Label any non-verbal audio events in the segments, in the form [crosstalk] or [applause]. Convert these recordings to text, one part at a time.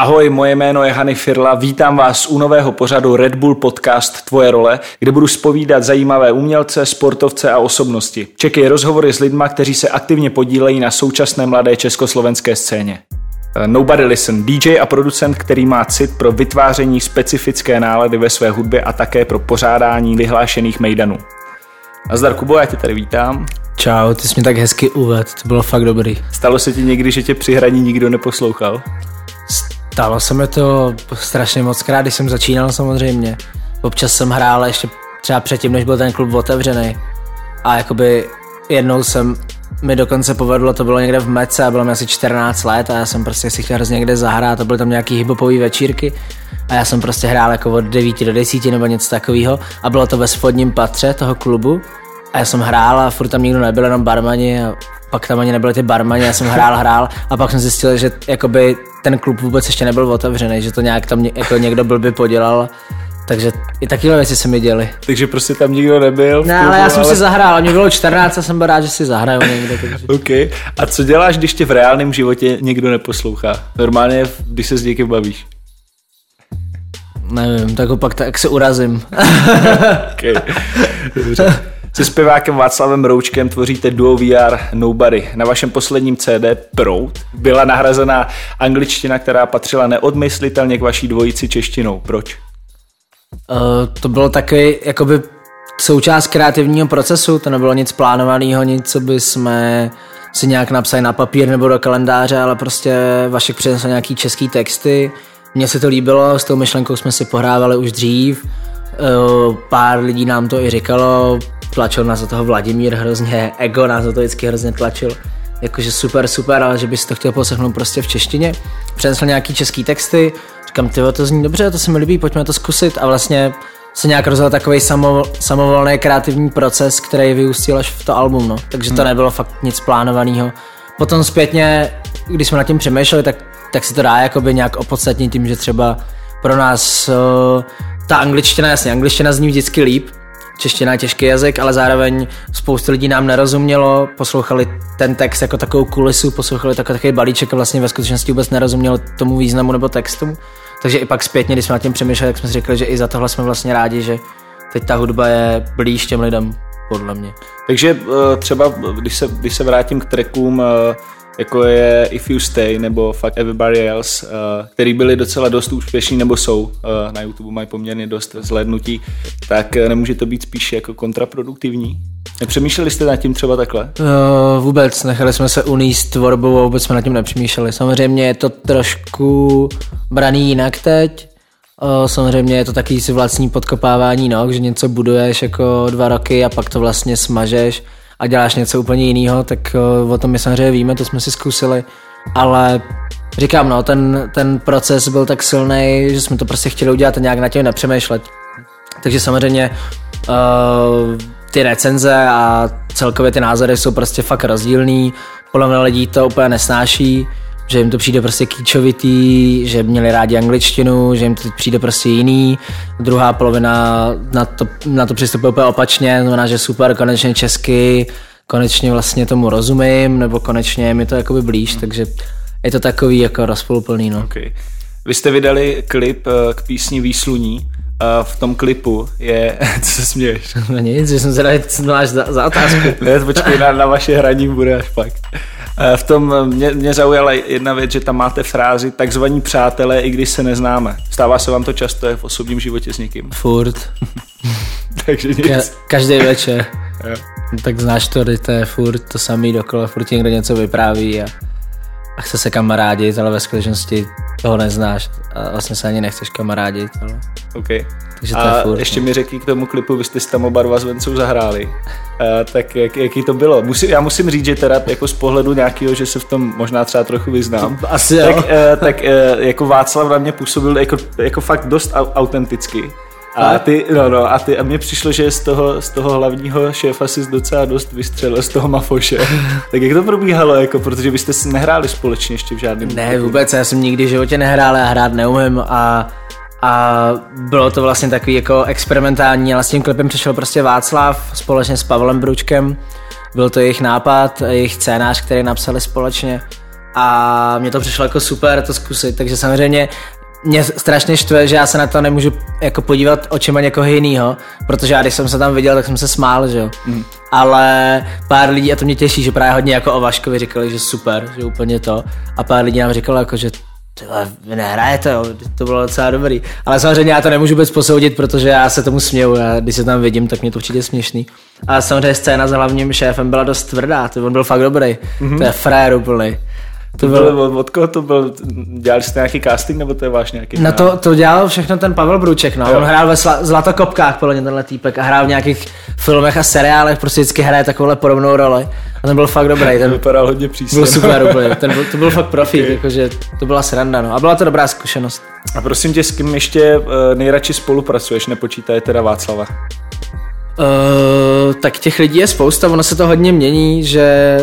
Ahoj, moje jméno je Hany Firla, vítám vás u nového pořadu Red Bull Podcast Tvoje role, kde budu spovídat zajímavé umělce, sportovce a osobnosti. Čekej rozhovory s lidma, kteří se aktivně podílejí na současné mladé československé scéně. Eh, Nobody Listen, DJ a producent, který má cit pro vytváření specifické nálady ve své hudbě a také pro pořádání vyhlášených mejdanů. Nazdar Kubo, já tě tady vítám. Čau, ty jsi mě tak hezky uved, to bylo fakt dobrý. Stalo se ti někdy, že tě při hraní nikdo neposlouchal? Stalo se mi to strašně moc krát, když jsem začínal samozřejmě. Občas jsem hrál ještě třeba předtím, než byl ten klub otevřený. A jakoby jednou jsem mi dokonce povedlo, to bylo někde v Mece a bylo mi asi 14 let a já jsem prostě si chtěl hrozně někde zahrát a byly tam nějaký hiphopový večírky a já jsem prostě hrál jako od 9 do 10 nebo něco takového a bylo to ve spodním patře toho klubu a já jsem hrál a furt tam nikdo nebyl, jenom barmani a pak tam ani nebyly ty barmani, já jsem hrál, hrál a pak jsem zjistil, že jakoby ten klub vůbec ještě nebyl otevřený, že to nějak tam jako někdo blbě podělal takže i takové věci se mi děly. Takže prostě tam nikdo nebyl. Ne, ale já jsem ale... si zahrál, a mě bylo 14 a jsem byl rád, že si zahraju někde. Takže... OK. A co děláš, když tě v reálném životě někdo neposlouchá? Normálně, když se s někým bavíš. Nevím, tak opak tak se urazím. [laughs] okay. Dobře. Se zpěvákem Václavem Roučkem tvoříte duo VR Nobody. Na vašem posledním CD Prout byla nahrazená angličtina, která patřila neodmyslitelně k vaší dvojici češtinou. Proč? Uh, to bylo takový jakoby součást kreativního procesu, to nebylo nic plánovaného, nic, co by jsme si nějak napsali na papír nebo do kalendáře, ale prostě Vašek přinesl nějaký český texty. Mně se to líbilo, s tou myšlenkou jsme si pohrávali už dřív. Uh, pár lidí nám to i říkalo, tlačil nás do toho Vladimír hrozně, Ego nás do toho vždycky hrozně tlačil. Jakože super, super, ale že bys to chtěl poslechnout prostě v češtině. Přinesl nějaký český texty, Říkám, ty to zní dobře, to se mi líbí, pojďme to zkusit a vlastně se nějak rozhodl takový samo, samovolný kreativní proces, který vyústil až v to album, no. Takže to hmm. nebylo fakt nic plánovaného. Potom zpětně, když jsme nad tím přemýšleli, tak, tak si to dá jakoby nějak opodstatnit tím, že třeba pro nás uh, ta angličtina, jasně, angličtina zní vždycky líp, čeština je těžký jazyk, ale zároveň spoustu lidí nám nerozumělo, poslouchali ten text jako takovou kulisu, poslouchali takový, takový balíček a vlastně ve skutečnosti vůbec nerozumělo tomu významu nebo textu. Takže i pak zpětně, když jsme nad tím přemýšleli, tak jsme si řekli, že i za tohle jsme vlastně rádi, že teď ta hudba je blíž těm lidem, podle mě. Takže eh, třeba, když se, když se vrátím k trackům, eh, jako je If You Stay nebo Fuck Everybody Else, uh, který byli docela dost úspěšní nebo jsou uh, na YouTube, mají poměrně dost zhlédnutí, tak uh, nemůže to být spíš jako kontraproduktivní? Nepřemýšleli jste nad tím třeba takhle? Uh, vůbec, nechali jsme se uníst tvorbou a vůbec jsme nad tím nepřemýšleli. Samozřejmě je to trošku braný jinak teď, samozřejmě je to taky si vlastní podkopávání noh, že něco buduješ jako dva roky a pak to vlastně smažeš a děláš něco úplně jiného, tak o tom my samozřejmě víme, to jsme si zkusili, ale říkám, no, ten, ten proces byl tak silný, že jsme to prostě chtěli udělat a nějak na tím nepřemýšlet. Takže samozřejmě uh, ty recenze a celkově ty názory jsou prostě fakt rozdílný. Podle mě lidí to úplně nesnáší, že jim to přijde prostě kýčovitý, že měli rádi angličtinu, že jim to přijde prostě jiný. Druhá polovina na to, na to přistupuje úplně opačně, znamená, že super, konečně česky, konečně vlastně tomu rozumím, nebo konečně mi to jakoby blíž, takže je to takový jako rozpoluplný, no. Okay. Vy jste vydali klip eh, k písni Výsluní. A v tom klipu je, [laughs] co se směješ? No nic, že jsem se co máš za, za otázku. [laughs] ne, počkej, na, na vaše hraní bude až pak. Eh, v tom eh, mě, mě zaujala jedna věc, že tam máte frázi takzvaní přátelé, i když se neznáme. Stává se vám to často v osobním životě s někým? [laughs] Furt. Takže nic. Ka- každý večer. Tak znáš to, to je furt to samý dokola, furt někdo něco vypráví a, a chce se kamarádit, ale ve skutečnosti toho neznáš a vlastně se ani nechceš kamarádit. Ale... Okay. Takže to a je furt, ještě no. mi řekni k tomu klipu, vy jste tam oba dva s Vencou zahráli. Uh, tak jak, jaký to bylo? Musím, já musím říct, že teda jako z pohledu nějakého, že se v tom možná třeba trochu vyznám. [laughs] Asi tak, uh, tak uh, jako Václav na mě působil jako, jako fakt dost autenticky. A ty, no, no, a ty, a mně přišlo, že z toho, z toho hlavního šéfa si docela dost vystřelil z toho mafoše. [laughs] tak jak to probíhalo, jako, protože byste si nehráli společně ještě v žádném Ne, vůbec, já jsem nikdy v životě nehrál, já hrát neumím a a bylo to vlastně takový jako experimentální, ale s tím klipem přišel prostě Václav společně s Pavlem Bručkem. Byl to jejich nápad, jejich scénář, který napsali společně a mě to přišlo jako super to zkusit, takže samozřejmě mě strašně štve, že já se na to nemůžu jako podívat očima někoho jiného, protože já když jsem se tam viděl, tak jsem se smál, že jo. Mm. Ale pár lidí, a to mě těší, že právě hodně jako o Vaškovi říkali, že super, že úplně to. A pár lidí nám říkalo jako, že tyhle, vy nehrajete, jo, to bylo docela dobrý. Ale samozřejmě já to nemůžu vůbec posoudit, protože já se tomu směju a když se tam vidím, tak mě to určitě směšný. A samozřejmě scéna s hlavním šéfem byla dost tvrdá, to on byl fakt dobrý. Mm-hmm. To je frér úplný. To byl, od, od koho to byl? Dělali jste nějaký casting, nebo to je váš nějaký? Na to, to dělal všechno ten Pavel Bruček, no. Jo. On hrál ve Zlatokopkách, podle mě tenhle týpek, a hrál v nějakých filmech a seriálech, prostě vždycky hraje takovouhle podobnou roli. A ten byl fakt dobrý. Ten vypadal hodně přísně. Byl super úplně, [laughs] ten byl, to byl fakt profík, okay. jakože to byla sranda, no. A byla to dobrá zkušenost. A prosím tě, s kým ještě uh, nejradši spolupracuješ, nepočítaje teda Václava? Uh, tak těch lidí je spousta, ono se to hodně mění, že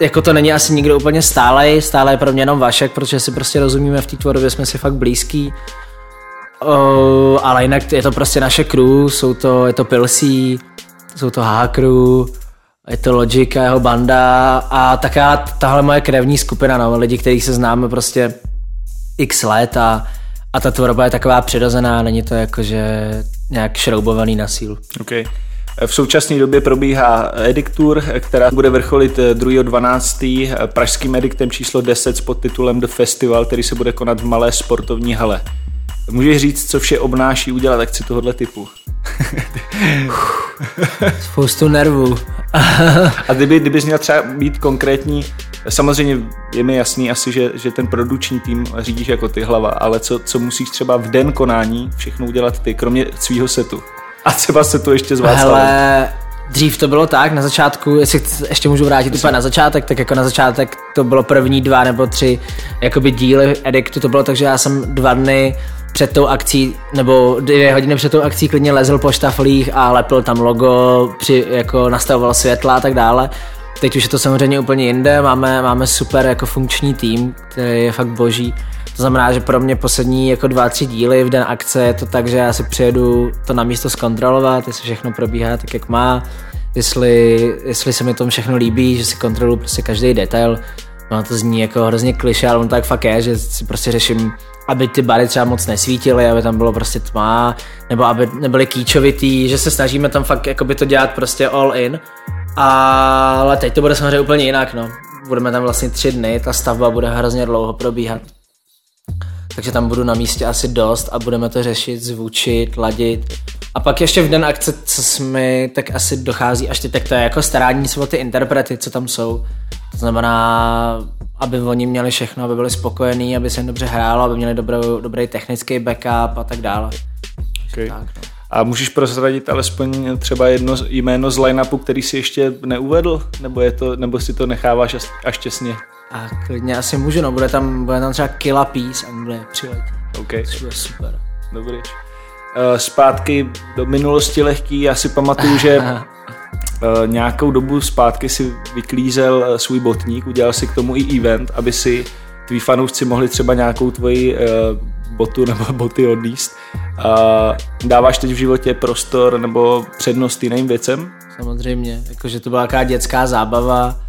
jako to není asi nikdo úplně stálej, stále je pro mě jenom Vašek, protože si prostě rozumíme v té tvorbě, jsme si fakt blízký. Uh, ale jinak je to prostě naše crew, jsou to, je to Pilsí, jsou to Crew, je to Logic a jeho banda a taká tahle moje krevní skupina, no, lidi, kterých se známe prostě x let a, a ta tvorba je taková přirozená, není to jako, že nějak šroubovaný na sílu. Okay. V současné době probíhá Ediktur, která bude vrcholit 2.12. pražským ediktem číslo 10 s podtitulem The Festival, který se bude konat v malé sportovní hale. Můžeš říct, co vše obnáší udělat akci tohohle typu? [laughs] Spoustu nervů. A kdyby, kdybys měl třeba být konkrétní, samozřejmě je mi jasný asi, že, že ten produční tým řídíš jako ty hlava, ale co, co musíš třeba v den konání všechno udělat ty, kromě svýho setu? A třeba se to ještě zvlácalo. Hele, dřív to bylo tak, na začátku, jestli ještě můžu vrátit úplně na začátek, tak jako na začátek to bylo první dva nebo tři jakoby díly Edictu, to bylo tak, že já jsem dva dny před tou akcí, nebo dvě hodiny před tou akcí klidně lezl po štaflích a lepil tam logo, při, jako nastavoval světla a tak dále. Teď už je to samozřejmě úplně jinde, máme, máme super jako funkční tým, který je fakt boží. To znamená, že pro mě poslední jako dva, tři díly v den akce je to tak, že já si přijedu to na místo zkontrolovat, jestli všechno probíhá tak, jak má, jestli, jestli se mi to všechno líbí, že si kontroluji prostě každý detail. No to zní jako hrozně kliše, ale on tak fakt je, že si prostě řeším, aby ty bary třeba moc nesvítily, aby tam bylo prostě tma, nebo aby nebyly kýčovitý, že se snažíme tam fakt jakoby to dělat prostě all in. Ale teď to bude samozřejmě úplně jinak, no. Budeme tam vlastně tři dny, ta stavba bude hrozně dlouho probíhat takže tam budu na místě asi dost a budeme to řešit, zvučit, ladit. A pak ještě v den akce, co mi tak asi dochází až ty, tak to je jako starání se o ty interprety, co tam jsou. To znamená, aby oni měli všechno, aby byli spokojení, aby se jim dobře hrálo, aby měli dobrou, dobrý technický backup a tak dále. Okay. Tak, no. A můžeš prozradit alespoň třeba jedno jméno z line-upu, který si ještě neuvedl? Nebo, je to, nebo si to necháváš až těsně? A klidně asi můžu, no, bude tam, bude tam třeba Killa Peace Anglie přiletět. OK. To bude super. Dobrý. Uh, zpátky do minulosti lehký, já si pamatuju, že uh, [laughs] nějakou dobu zpátky si vyklízel uh, svůj botník, udělal si k tomu i event, aby si tví fanoušci mohli třeba nějakou tvoji uh, botu nebo [laughs] boty odníst. Uh, dáváš teď v životě prostor nebo přednost jiným věcem? Samozřejmě, jakože to byla taková dětská zábava,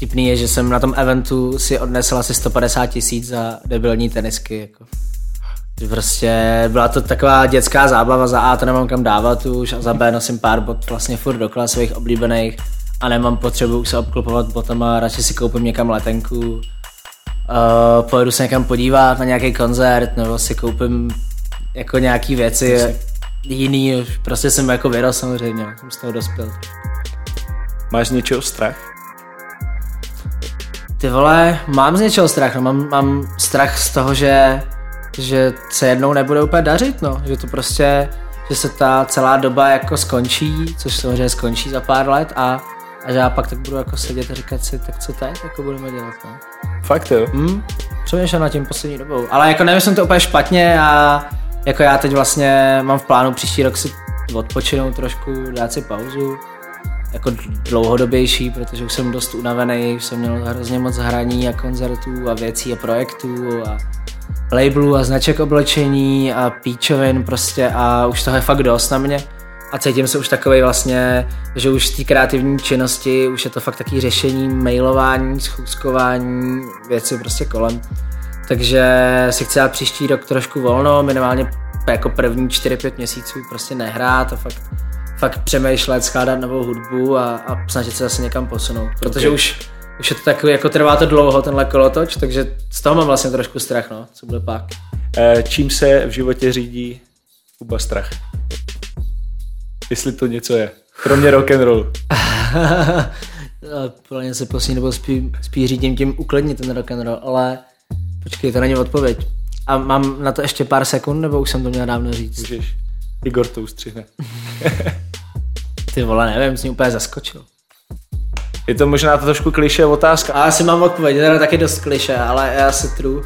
Vtipný je, že jsem na tom eventu si odnesl asi 150 tisíc za debilní tenisky. Jako. Prostě byla to taková dětská zábava, za A to nemám kam dávat už a za B nosím pár bot vlastně furt dokola svých oblíbených a nemám potřebu se obklopovat botama, radši si koupím někam letenku, uh, pojedu se někam podívat na nějaký koncert nebo si koupím jako nějaký věci jiný, prostě jsem jako vyrostl samozřejmě, jsem z toho dospěl. Máš z něčeho strach? Ty vole, mám z něčeho strach, no. mám, mám strach z toho, že, že se jednou nebude úplně dařit, no. Že to prostě, že se ta celá doba jako skončí, což samozřejmě skončí za pár let a, a že já pak tak budu jako sedět a říkat si, tak co teď jako budeme dělat, no. Fakt jo? Hm? Přemýšlím na tím poslední dobou. Ale jako nemyslím to úplně špatně a jako já teď vlastně mám v plánu příští rok si odpočinout trošku, dát si pauzu jako dlouhodobější, protože už jsem dost unavený, už jsem měl hrozně moc hraní a koncertů a věcí a projektů a labelů a značek oblečení a píčovin prostě a už toho je fakt dost na mě. a cítím se už takový vlastně, že už z té kreativní činnosti už je to fakt taký řešení, mailování, schůzkování, věci prostě kolem. Takže si chci příští rok trošku volno, minimálně jako první 4-5 měsíců prostě nehrát a fakt, fakt přemýšlet, skládat novou hudbu a, a snažit se zase někam posunout. Protože okay. už, už je to takový, jako trvá to dlouho tenhle kolotoč, takže z toho mám vlastně trošku strach, no, co bude pak. E, čím se v životě řídí Kuba strach? Jestli to něco je. Kromě rock and roll. [laughs] Podle mě se poslední dobou spíš, spíš řídím tím uklidnit ten rock and roll, ale počkej, to není odpověď. A mám na to ještě pár sekund, nebo už jsem to měl dávno říct? Můžeš. Igor to ustřihne. [laughs] Ty vole, nevím, jsi mě úplně zaskočil. Je to možná to trošku kliše otázka. A asi mám odpověď, je to taky dost kliše, ale já si true.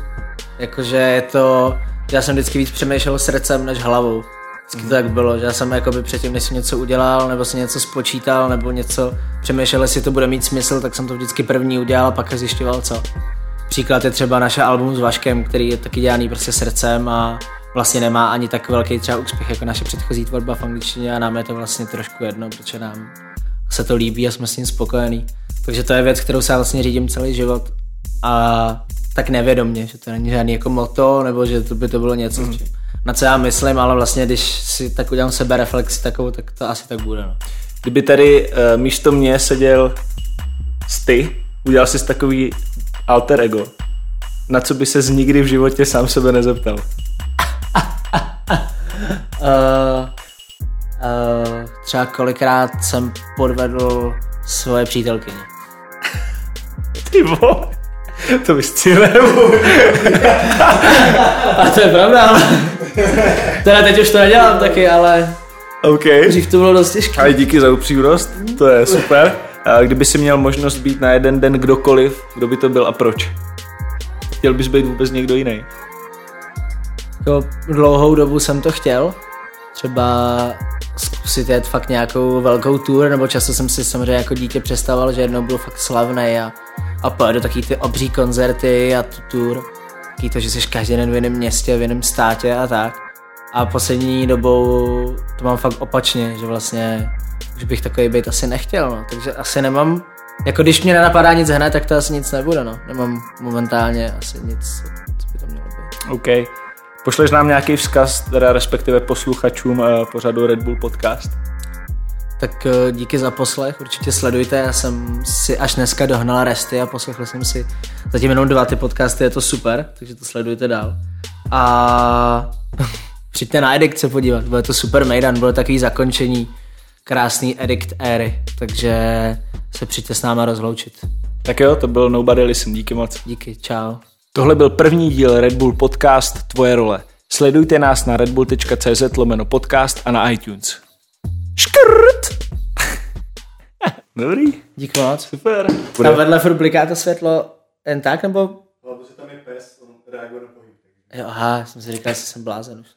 Jakože je to, já jsem vždycky víc přemýšlel srdcem než hlavou. Vždycky to tak bylo, že já jsem jakoby předtím, než jsem něco udělal, nebo si něco spočítal, nebo něco přemýšlel, jestli to bude mít smysl, tak jsem to vždycky první udělal a pak zjišťoval co. Příklad je třeba naše album s Vaškem, který je taky dělaný prostě srdcem a vlastně nemá ani tak velký třeba úspěch jako naše předchozí tvorba v angličtině a nám je to vlastně trošku jedno, protože nám se to líbí a jsme s ním spokojení. Takže to je věc, kterou se vlastně řídím celý život a tak nevědomně, že to není žádný jako moto, nebo že to by to bylo něco, mm. na co já myslím, ale vlastně když si tak udělám sebe reflexi takovou, tak to asi tak bude. No. Kdyby tady uh, místo mě seděl ty, udělal jsi takový alter ego, na co by se nikdy v životě sám sebe nezeptal? Uh, [laughs] uh, třeba kolikrát jsem podvedl svoje přítelkyně. [laughs] Ty vole, to bys si [laughs] A to je pravda. Teda teď už to nedělám taky, ale... OK. Dřív to bylo dost těžké. Ale díky za upřímnost, to je super. A kdyby si měl možnost být na jeden den kdokoliv, kdo by to byl a proč? Chtěl bys být vůbec někdo jiný? Jako dlouhou dobu jsem to chtěl. Třeba zkusit jet fakt nějakou velkou tour, nebo často jsem si samozřejmě jako dítě představoval, že jednou byl fakt slavný a, a pojedu taky ty obří koncerty a tu tour. Taký to, že jsi každý den v jiném městě, v jiném státě a tak. A poslední dobou to mám fakt opačně, že vlastně už bych takový být asi nechtěl, no. Takže asi nemám, jako když mě nenapadá nic hned, tak to asi nic nebude, no. Nemám momentálně asi nic, co by to mělo být. OK. Pošleš nám nějaký vzkaz, teda respektive posluchačům uh, pořadu Red Bull Podcast? Tak uh, díky za poslech, určitě sledujte, já jsem si až dneska dohnal resty a poslechl jsem si zatím jenom dva ty podcasty, je to super, takže to sledujte dál. A [laughs] přijďte na Edict se podívat, bude to super Mejdan, bylo takový zakončení krásný Edict éry, takže se přijďte s náma rozloučit. Tak jo, to byl Nobody Listen, díky moc. Díky, čau. Tohle byl první díl Red Bull Podcast Tvoje role. Sledujte nás na redbull.cz lomeno podcast a na iTunes. Škrt! [laughs] Dobrý. Díky moc. Super. Bude. Tam vedle furt bliká to světlo jen tak, nebo? Lebo se tam je pes, on reaguje na pohyb. Jo, aha, jsem si říkal, že jsem blázen už.